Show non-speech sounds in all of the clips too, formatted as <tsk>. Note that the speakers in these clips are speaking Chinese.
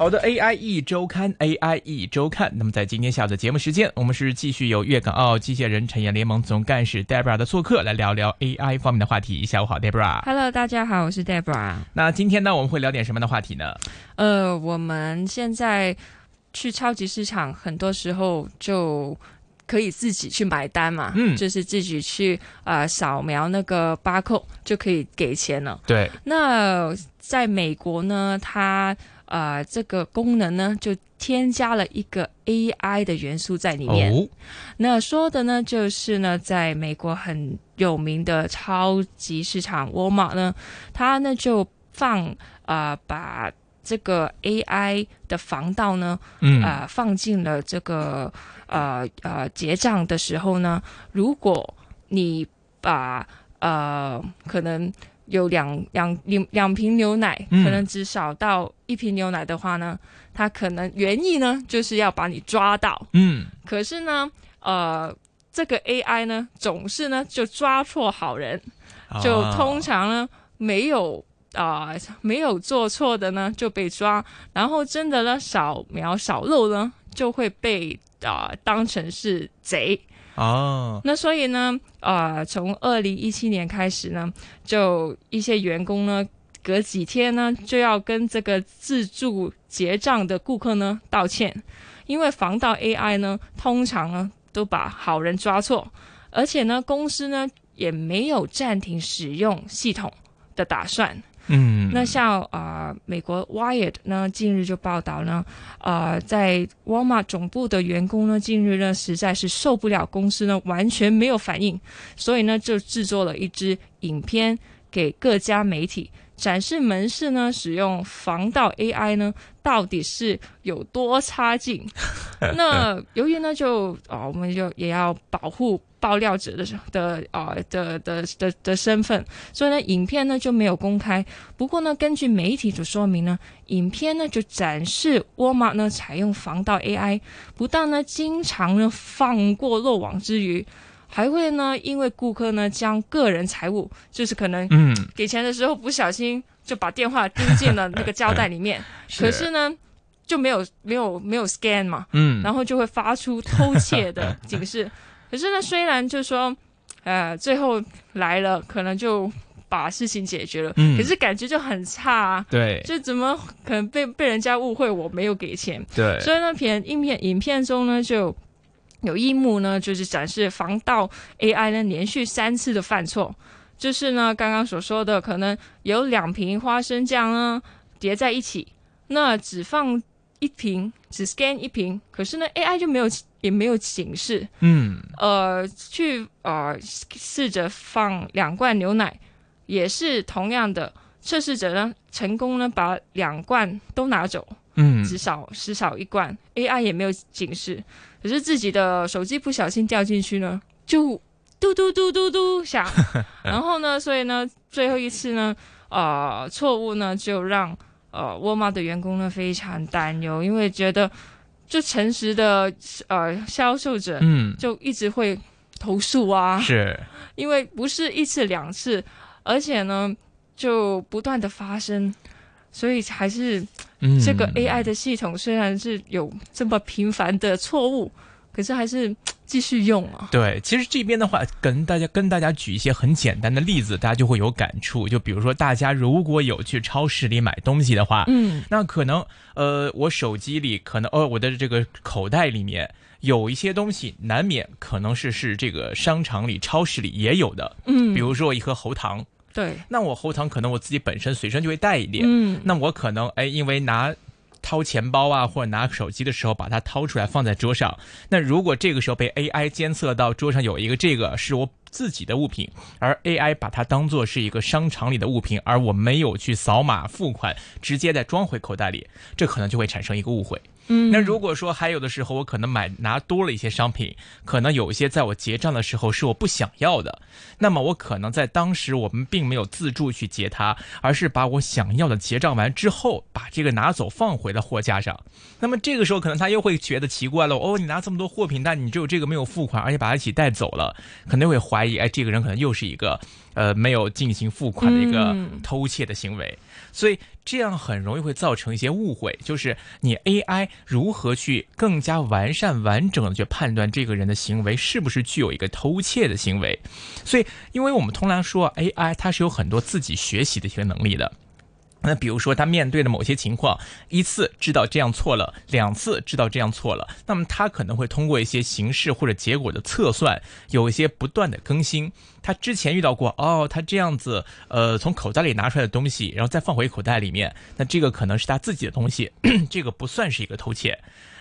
好的，AI 一周刊，AI 一周刊。那么在今天下午的节目时间，我们是继续由粤港澳机械人产业联盟总干事 Debra 的做客，来聊聊 AI 方面的话题。下午好，Debra。Hello，大家好，我是 Debra。那今天呢，我们会聊点什么样的话题呢？呃，我们现在去超级市场，很多时候就可以自己去买单嘛，嗯就是自己去呃扫描那个巴扣就可以给钱了。对，那在美国呢，它呃这个功能呢就添加了一个 AI 的元素在里面。哦，那说的呢，就是呢，在美国很有名的超级市场沃尔玛呢，它呢就放啊、呃把这个 AI 的防盗呢，嗯，啊、放进了这个呃呃结账的时候呢，如果你把呃可能有两两两两瓶牛奶，嗯可能只少到一瓶牛奶的话呢，他可能原意呢就是要把你抓到，嗯，可是呢，呃，这个 AI 呢，总是呢就抓错好人，就啊通常呢没有啊、没有做错的呢就被抓，然后真的呢扫描扫漏呢就会被啊、当成是贼。哦，那所以呢，呃，从二零一七年开始呢，就一些员工呢，隔几天呢就要跟这个自助结账的顾客呢道歉，因为防盗 AI 呢，通常呢都把好人抓错，而且呢，公司呢也没有暂停使用系统的打算。嗯，那像啊、呃美国 Wired 呢，近日就报道呢，呃，在 Walmart 总部的员工呢，近日呢实在是受不了公司呢完全没有反应，所以呢就制作了一支影片给各家媒体展示门市呢使用防盗 AI 呢到底是有多差劲。<laughs> 那由于呢就啊、我们就也要保护爆料者的的啊、的的的的身份，所以呢影片呢就没有公开。不过呢，根据媒体的说明呢，影片呢就展示沃尔玛呢采用防盗 AI，不但呢经常呢放过漏网之鱼，还会呢因为顾客呢将个人财物，就是可能嗯，给钱的时候不小心就把电话丢进了那个胶带里面，<laughs> 可是呢就没有没有没有 scan 嘛，嗯，然后就会发出偷窃的警示。可是呢，虽然就说，呃，最后来了，可能就把事情解决了，嗯可是感觉就很差啊。对就怎么可能被被人家误会我没有给钱？对，所以呢，片影片影片中呢就有一幕呢，就是展示防盗 AI 呢连续三次的犯错，就是呢刚刚所说的，可能有两瓶花生酱呢叠在一起，那只放一瓶，只 scan 一瓶，可是呢 AI 就没有也没有警示，嗯，呃，去呃试着放两罐牛奶，也是同样的，测试者呢成功呢把两罐都拿走。嗯，只少只少一罐，AI 也没有警示，可是自己的手机不小心掉进去呢，就嘟嘟嘟嘟嘟响，<laughs> 然后呢，所以呢，最后一次呢，呃，错误呢就让呃沃尔玛的员工呢非常担忧，因为觉得就诚实的呃销售者嗯，就一直会投诉啊，是，<laughs> 因为不是一次两次，而且呢就不断的发生，所以还是。嗯，这个 AI 的系统虽然是有这么频繁的错误，可是还是 <tsk> 继续用啊。对，其实这边的话，跟大家跟大家举一些很简单的例子，大家就会有感触。就比如说，大家如果有去超市里买东西的话，嗯，那可能呃，我手机里可能呃，我的这个口袋里面有一些东西，难免可能是是这个商场里、超市里也有的。嗯，比如说一盒喉糖，对，那我喉糖可能我自己本身随身就会带一点，嗯，那我可能哎，因为拿掏钱包啊，或者拿手机的时候把它掏出来放在桌上。那如果这个时候被 AI 监测到桌上有一个这个是我自己的物品，而 AI 把它当做是一个商场里的物品，而我没有去扫码付款，直接再装回口袋里，这可能就会产生一个误会。嗯，那如果说还有的时候我可能买拿多了一些商品，可能有一些在我结账的时候是我不想要的，那么我可能在当时我们并没有自助去结它，而是把我想要的结账完之后，把这个拿走放回了货架上。那么这个时候可能他又会觉得奇怪了，哦，你拿这么多货品，但你只有这个没有付款，而且把它一起带走了，可能会怀疑，哎，这个人可能又是一个呃没有进行付款的一个嗯偷窃的行为，所以这样很容易会造成一些误会，就是你 AI 如何去更加完善完整的去判断这个人的行为是不是具有一个偷窃的行为，所以因为我们通常说 AI 它是有很多自己学习的一些能力的。那比如说，他面对的某些情况，一次知道这样错了，两次知道这样错了，那么他可能会通过一些形式或者结果的测算，有一些不断的更新。他之前遇到过，哦，他这样子，呃，从口袋里拿出来的东西，然后再放回口袋里面，那这个可能是他自己的东西，这个不算是一个偷窃。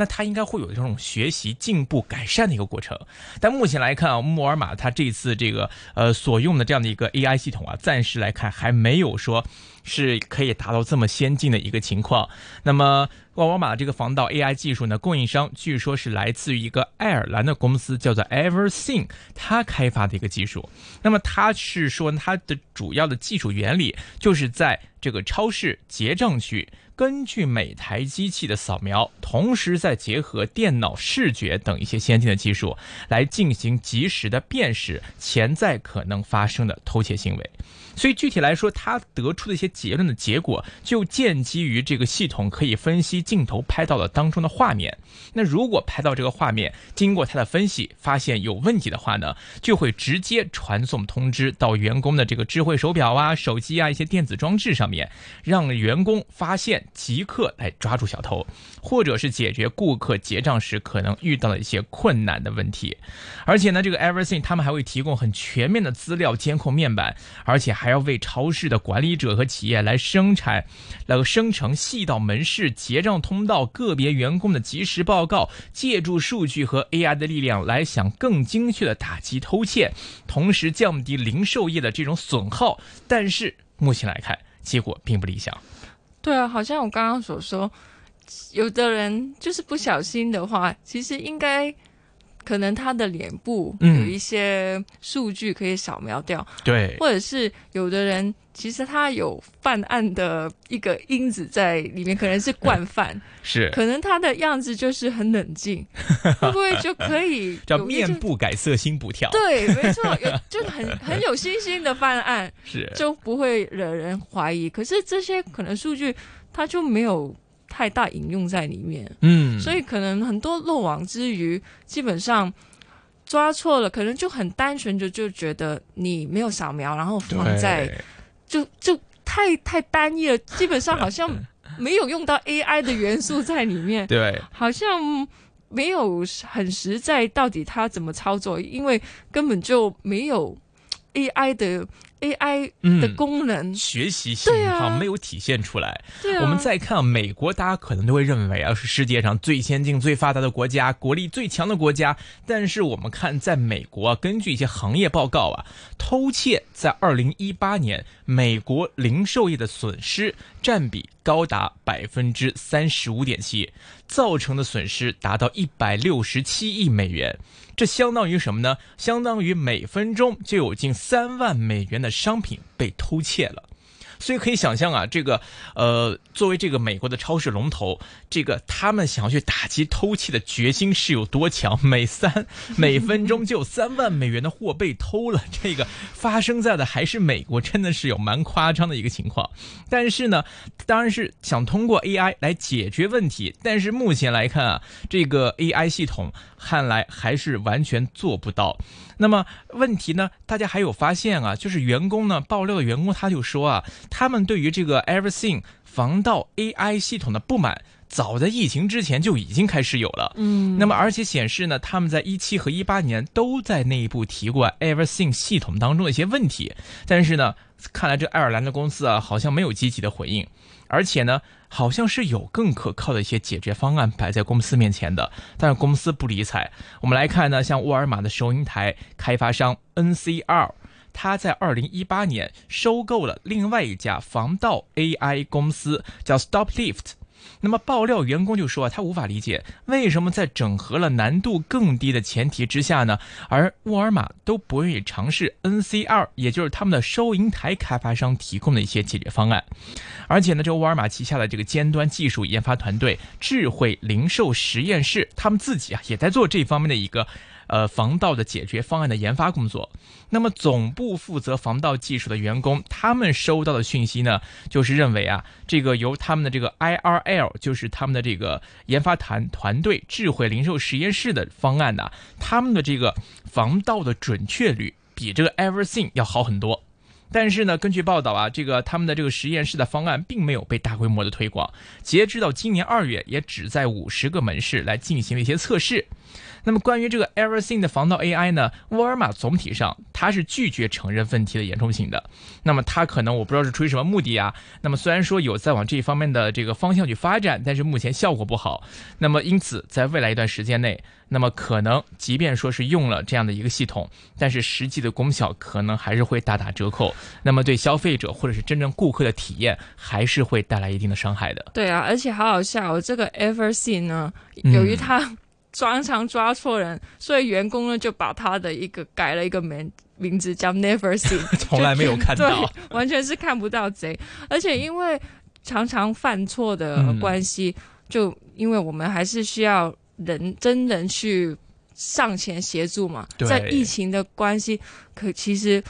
那它应该会有这种学习、进步、改善的一个过程。但目前来看啊，沃尔玛它这次这个呃所用的这样的一个 AI 系统啊，暂时来看还没有说是可以达到这么先进的一个情况。那么沃尔玛这个防盗 AI 技术呢，供应商据说是来自于一个爱尔兰的公司，叫做 ever sing 它开发的一个技术。那么它是说它的主要的技术原理就是在这个超市结账区。根据每台机器的扫描，同时再结合电脑视觉等一些先进的技术，来进行及时的辨识潜在可能发生的偷窃行为。所以具体来说，他得出的一些结论的结果，就建基于这个系统可以分析镜头拍到的当中的画面。那如果拍到这个画面，经过他的分析发现有问题的话呢，就会直接传送通知到员工的这个智慧手表啊、手机啊一些电子装置上面，让员工发现，即刻来抓住小偷，或者是解决顾客结账时可能遇到的一些困难的问题。而且呢，这个 Everything 他们还会提供很全面的资料监控面板，而且还要为超市的管理者和企业来生产、来生成细到门市结账通道个别员工的及时报告，借助数据和 AI 的力量来想更精确的打击偷窃，同时降低零售业的这种损耗。但是目前来看，结果并不理想。对啊，好像我刚刚所说，有的人就是不小心的话，其实应该可能他的脸部嗯有一些数据可以扫描掉，对，或者是有的人其实他有犯案的一个因子在里面，可能是惯犯，<laughs> 是可能他的样子就是很冷静，<laughs> 会不会就可以叫面部改色心不跳。对，没错，<laughs> 有就很很有信心的犯案，是就不会惹人怀疑。可是这些可能数据他就没有太大引用在里面，嗯，所以可能很多漏网之鱼，基本上抓错了，可能就很单纯的就觉得你没有扫描，然后放在就就太太单一了，基本上好像没有用到 <laughs> AI 的元素在里面，对。好像没有很实在，到底他怎么操作，因为根本就没有 AI 的 AI 嗯的功能。学习性对啊哈没有体现出来。对啊，我们再看美国，大家可能都会认为啊是世界上最先进、最发达的国家，国力最强的国家。但是我们看，在美国啊，根据一些行业报告啊，偷窃在二零一八年美国零售业的损失占比高达百分之三十五点七，造成的损失达到一百六十七亿美元。这相当于什么呢？相当于每分钟就有近三万美元的商品被偷窃了。所以可以想象啊，这个呃，作为这个美国的超市龙头，这个他们想要去打击偷窃的决心是有多强？每三 <laughs> 每分钟就有三万美元的货被偷了，这个发生在的还是美国，真的是有蛮夸张的一个情况。但是呢，当然是想通过 AI 来解决问题，但是目前来看啊，这个 AI 系统看来还是完全做不到。那么问题呢？大家还有发现啊，就是员工呢爆料的员工他就说啊，他们对于这个 Everything 防盗 AI 系统的不满，早在疫情之前就已经开始有了。嗯，那么而且显示呢，他们在一七和一八年都在内部提过 Everything 系统当中的一些问题，但是呢，看来这爱尔兰的公司啊，好像没有积极的回应，而且呢。好像是有更可靠的一些解决方案摆在公司面前的，但是公司不理睬。我们来看呢，像沃尔玛的收银台开发商 NCR，他在二零一八年收购了另外一家防盗 AI 公司，叫 StopLift。那么爆料员工就说啊，他无法理解为什么在整合了难度更低的前提之下呢，而沃尔玛都不愿意尝试 NCR，也就是他们的收银台开发商提供的一些解决方案。而且呢，这个沃尔玛旗下的这个尖端技术研发团队智慧零售实验室，他们自己啊也在做这方面的一个。呃防盗的解决方案的研发工作。那么总部负责防盗技术的员工，他们收到的讯息呢，就是认为啊，这个由他们的这个 IRL，就是他们的这个研发团团队智慧零售实验室的方案呢，他们的这个防盗的准确率比这个 Everything 要好很多。但是呢，根据报道啊，这个他们的这个实验室的方案并没有被大规模的推广，截止到今年二月，也只在五十个门市来进行了一些测试。那么关于这个 Everything 的防盗 AI 呢，沃尔玛总体上它是拒绝承认问题的严重性的。那么它可能我不知道是出于什么目的啊。那么虽然说有在往这一方面的这个方向去发展，但是目前效果不好。那么因此在未来一段时间内，那么可能即便说是用了这样的一个系统，但是实际的功效可能还是会大打折扣。那么对消费者或者是真正顾客的体验，还是会带来一定的伤害的。对啊，而且好好笑，这个 Everything 呢，由于它。常常抓错人，所以员工呢就把他的一个改了一个名名字叫 Never See，<laughs> 从来没有看到，完全是看不到贼。而且因为常常犯错的关系，就因为我们还是需要人真人去上前协助嘛。在疫情的关系，可其实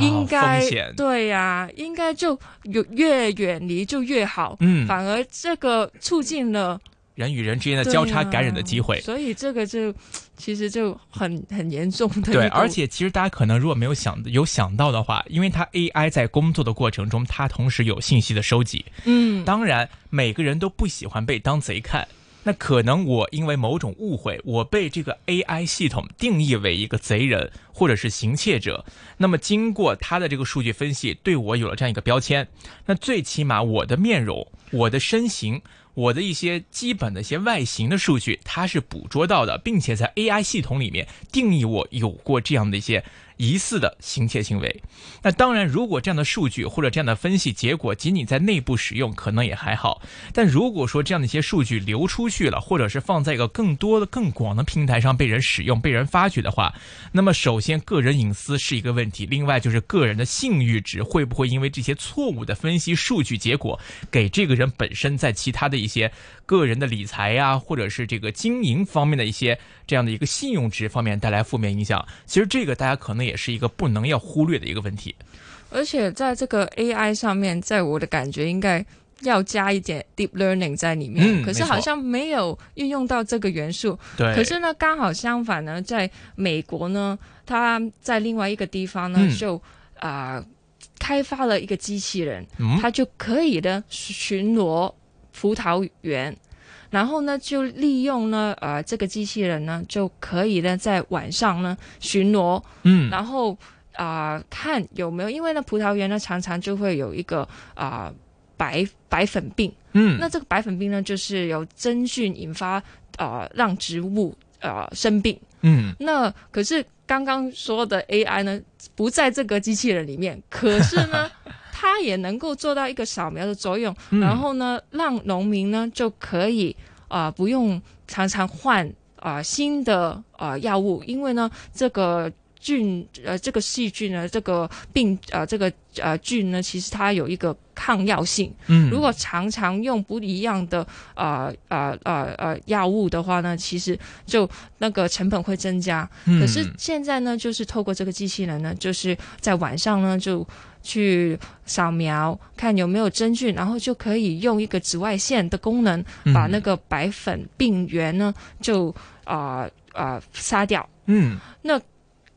应该对呀，应该就有越远离就越好。嗯，反而这个促进了。人与人之间的交叉感染的机会，所以这个就 <tsk> 其实就很很严重的。对，而且其实大家可能如果没有想有想到的话，因为它 AI 在工作的过程中，它同时有信息的收集。嗯，当然每个人都不喜欢被当贼看。那可能我因为某种误会，我被这个 AI 系统定义为一个贼人或者是行窃者。那么经过它的这个数据分析，对我有了这样一个标签。那最起码我的面容、我的身形。我的一些基本的一些外形的数据，它是捕捉到的，并且在 AI 系统里面定义我有过这样的一些。疑似的行窃行为，那当然，如果这样的数据或者这样的分析结果仅仅在内部使用，可能也还好。但如果说这样的一些数据流出去了，或者是放在一个更多的、更广的平台上被人使用、被人发掘的话，那么首先个人隐私是一个问题，另外就是个人的信誉值会不会因为这些错误的分析数据结果，给这个人本身在其他的一些个人的理财呀，或者是这个经营方面的一些这样的一个信用值方面带来负面影响。其实这个大家可能也。也是一个不能要忽略的一个问题，而且在这个 AI 上面，在我的感觉应该要加一点 deep learning 在里面，可是好像没有运用到这个元素。对，可是呢，刚好相反呢，在美国呢，它在另外一个地方呢，就啊开发了一个机器人，它就可以的巡逻葡萄园。然后呢，就利用呢，呃，这个机器人呢，就可以呢，在晚上呢巡逻，嗯，然后啊，看有没有，因为呢，葡萄园呢，常常就会有一个啊白白粉病，嗯，那这个白粉病呢，就是由真菌引发，啊，让植物啊生病，嗯，那可是刚刚说的 AI 呢，不在这个机器人里面，可是呢。它也能够做到一个扫描的作用，然后呢，让农民呢就可以啊不用常常换啊新的啊药物，因为呢这个菌呃这个细菌呢这个病呃这个呃菌呢其实它有一个抗药性，嗯，如果常常用不一样的呃呃呃呃药物的话呢，其实就那个成本会增加。可是现在呢，就是透过这个机器人呢，就是在晚上呢就。去扫描看有没有真菌，然后就可以用一个紫外线的功能，把那个白粉病原呢就啊啊杀掉。嗯，那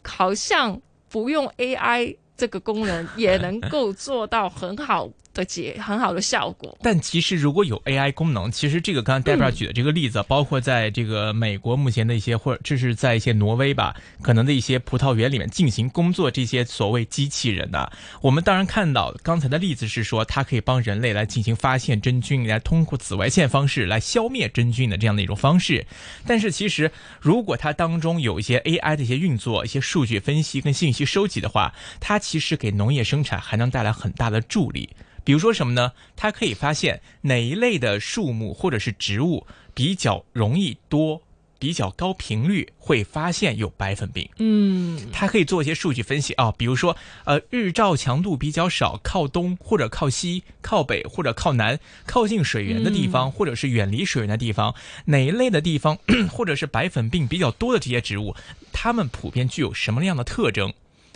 好像不用 AI 这个功能也能够做到很好。的结很好的效果，<laughs> 但其实如果有 AI 功能，其实这个刚刚 Debra 举的这个例子，包括在这个美国目前的一些，或者这是在一些挪威吧，可能的一些葡萄园里面进行工作，这些所谓机器人呐，我们当然看到刚才的例子是说，它可以帮人类来进行发现真菌，来通过紫外线方式来消灭真菌的这样的一种方式。但是其实如果它当中有一些 AI 的一些运作、一些数据分析跟信息收集的话，它其实给农业生产还能带来很大的助力。比如说什么呢？它可以发现哪一类的树木或者是植物比较容易多比较高频率会发现有白粉病。嗯，它可以做一些数据分析啊，比如说，呃，日照强度比较少，靠东或者靠西、靠北或者靠南，靠近水源的地方，或者是远离水源的地方，哪一类的地方，<clears throat> 或者是白粉病比较多的这些植物，它们普遍具有什么样的特征？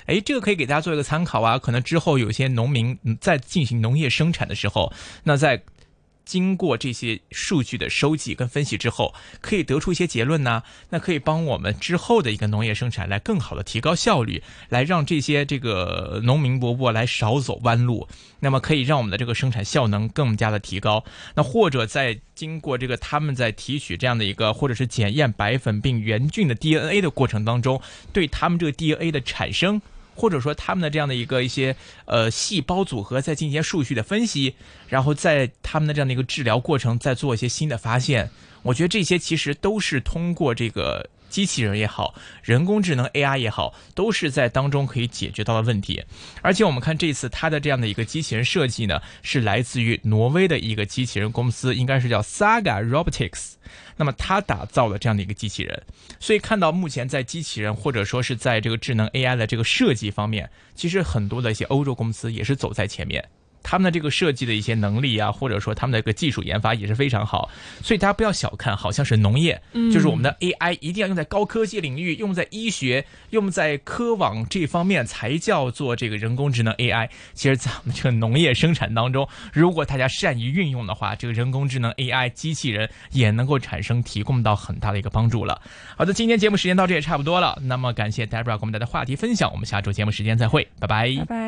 哎，这个可以给大家做一个参考啊。可能之后有些农民在进行农业生产的时候，那在。经过这些数据的收集跟分析之后，可以得出一些结论呢。那可以帮我们之后的一个农业生产来更好的提高效率，来让这些这个农民伯伯来少走弯路。那么可以让我们的这个生产效能更加的提高。那或者在经过这个他们在提取这样的一个或者是检验白粉病原菌的 DNA 的过程当中，对他们这个 DNA 的产生。或者说他们的这样的一个一些呃细胞组合再进行数据的分析，然后在他们的这样的一个治疗过程再做一些新的发现，我觉得这些其实都是通过这个。机器人也好，人工智能 AI 也好，都是在当中可以解决到的问题。而且我们看这次它的这样的一个机器人设计呢，是来自于挪威的一个机器人公司，应该是叫 Saga Robotics。那么它打造了这样的一个机器人，所以看到目前在机器人或者说是在这个智能 AI 的这个设计方面，其实很多的一些欧洲公司也是走在前面。他们的这个设计的一些能力啊，或者说他们的一个技术研发也是非常好，所以大家不要小看，好像是农业，就是我们的 AI 一定要用在高科技领域，用在医学，用在科网这方面才叫做这个人工智能 AI。其实，在我们这个农业生产当中，如果大家善于运用的话，这个人工智能 AI 机器人也能够产生提供到很大的一个帮助了。好的，今天节目时间到这也差不多了，那么感谢 Debra 给我们带来的话题分享，我们下周节目时间再会，拜拜，拜拜。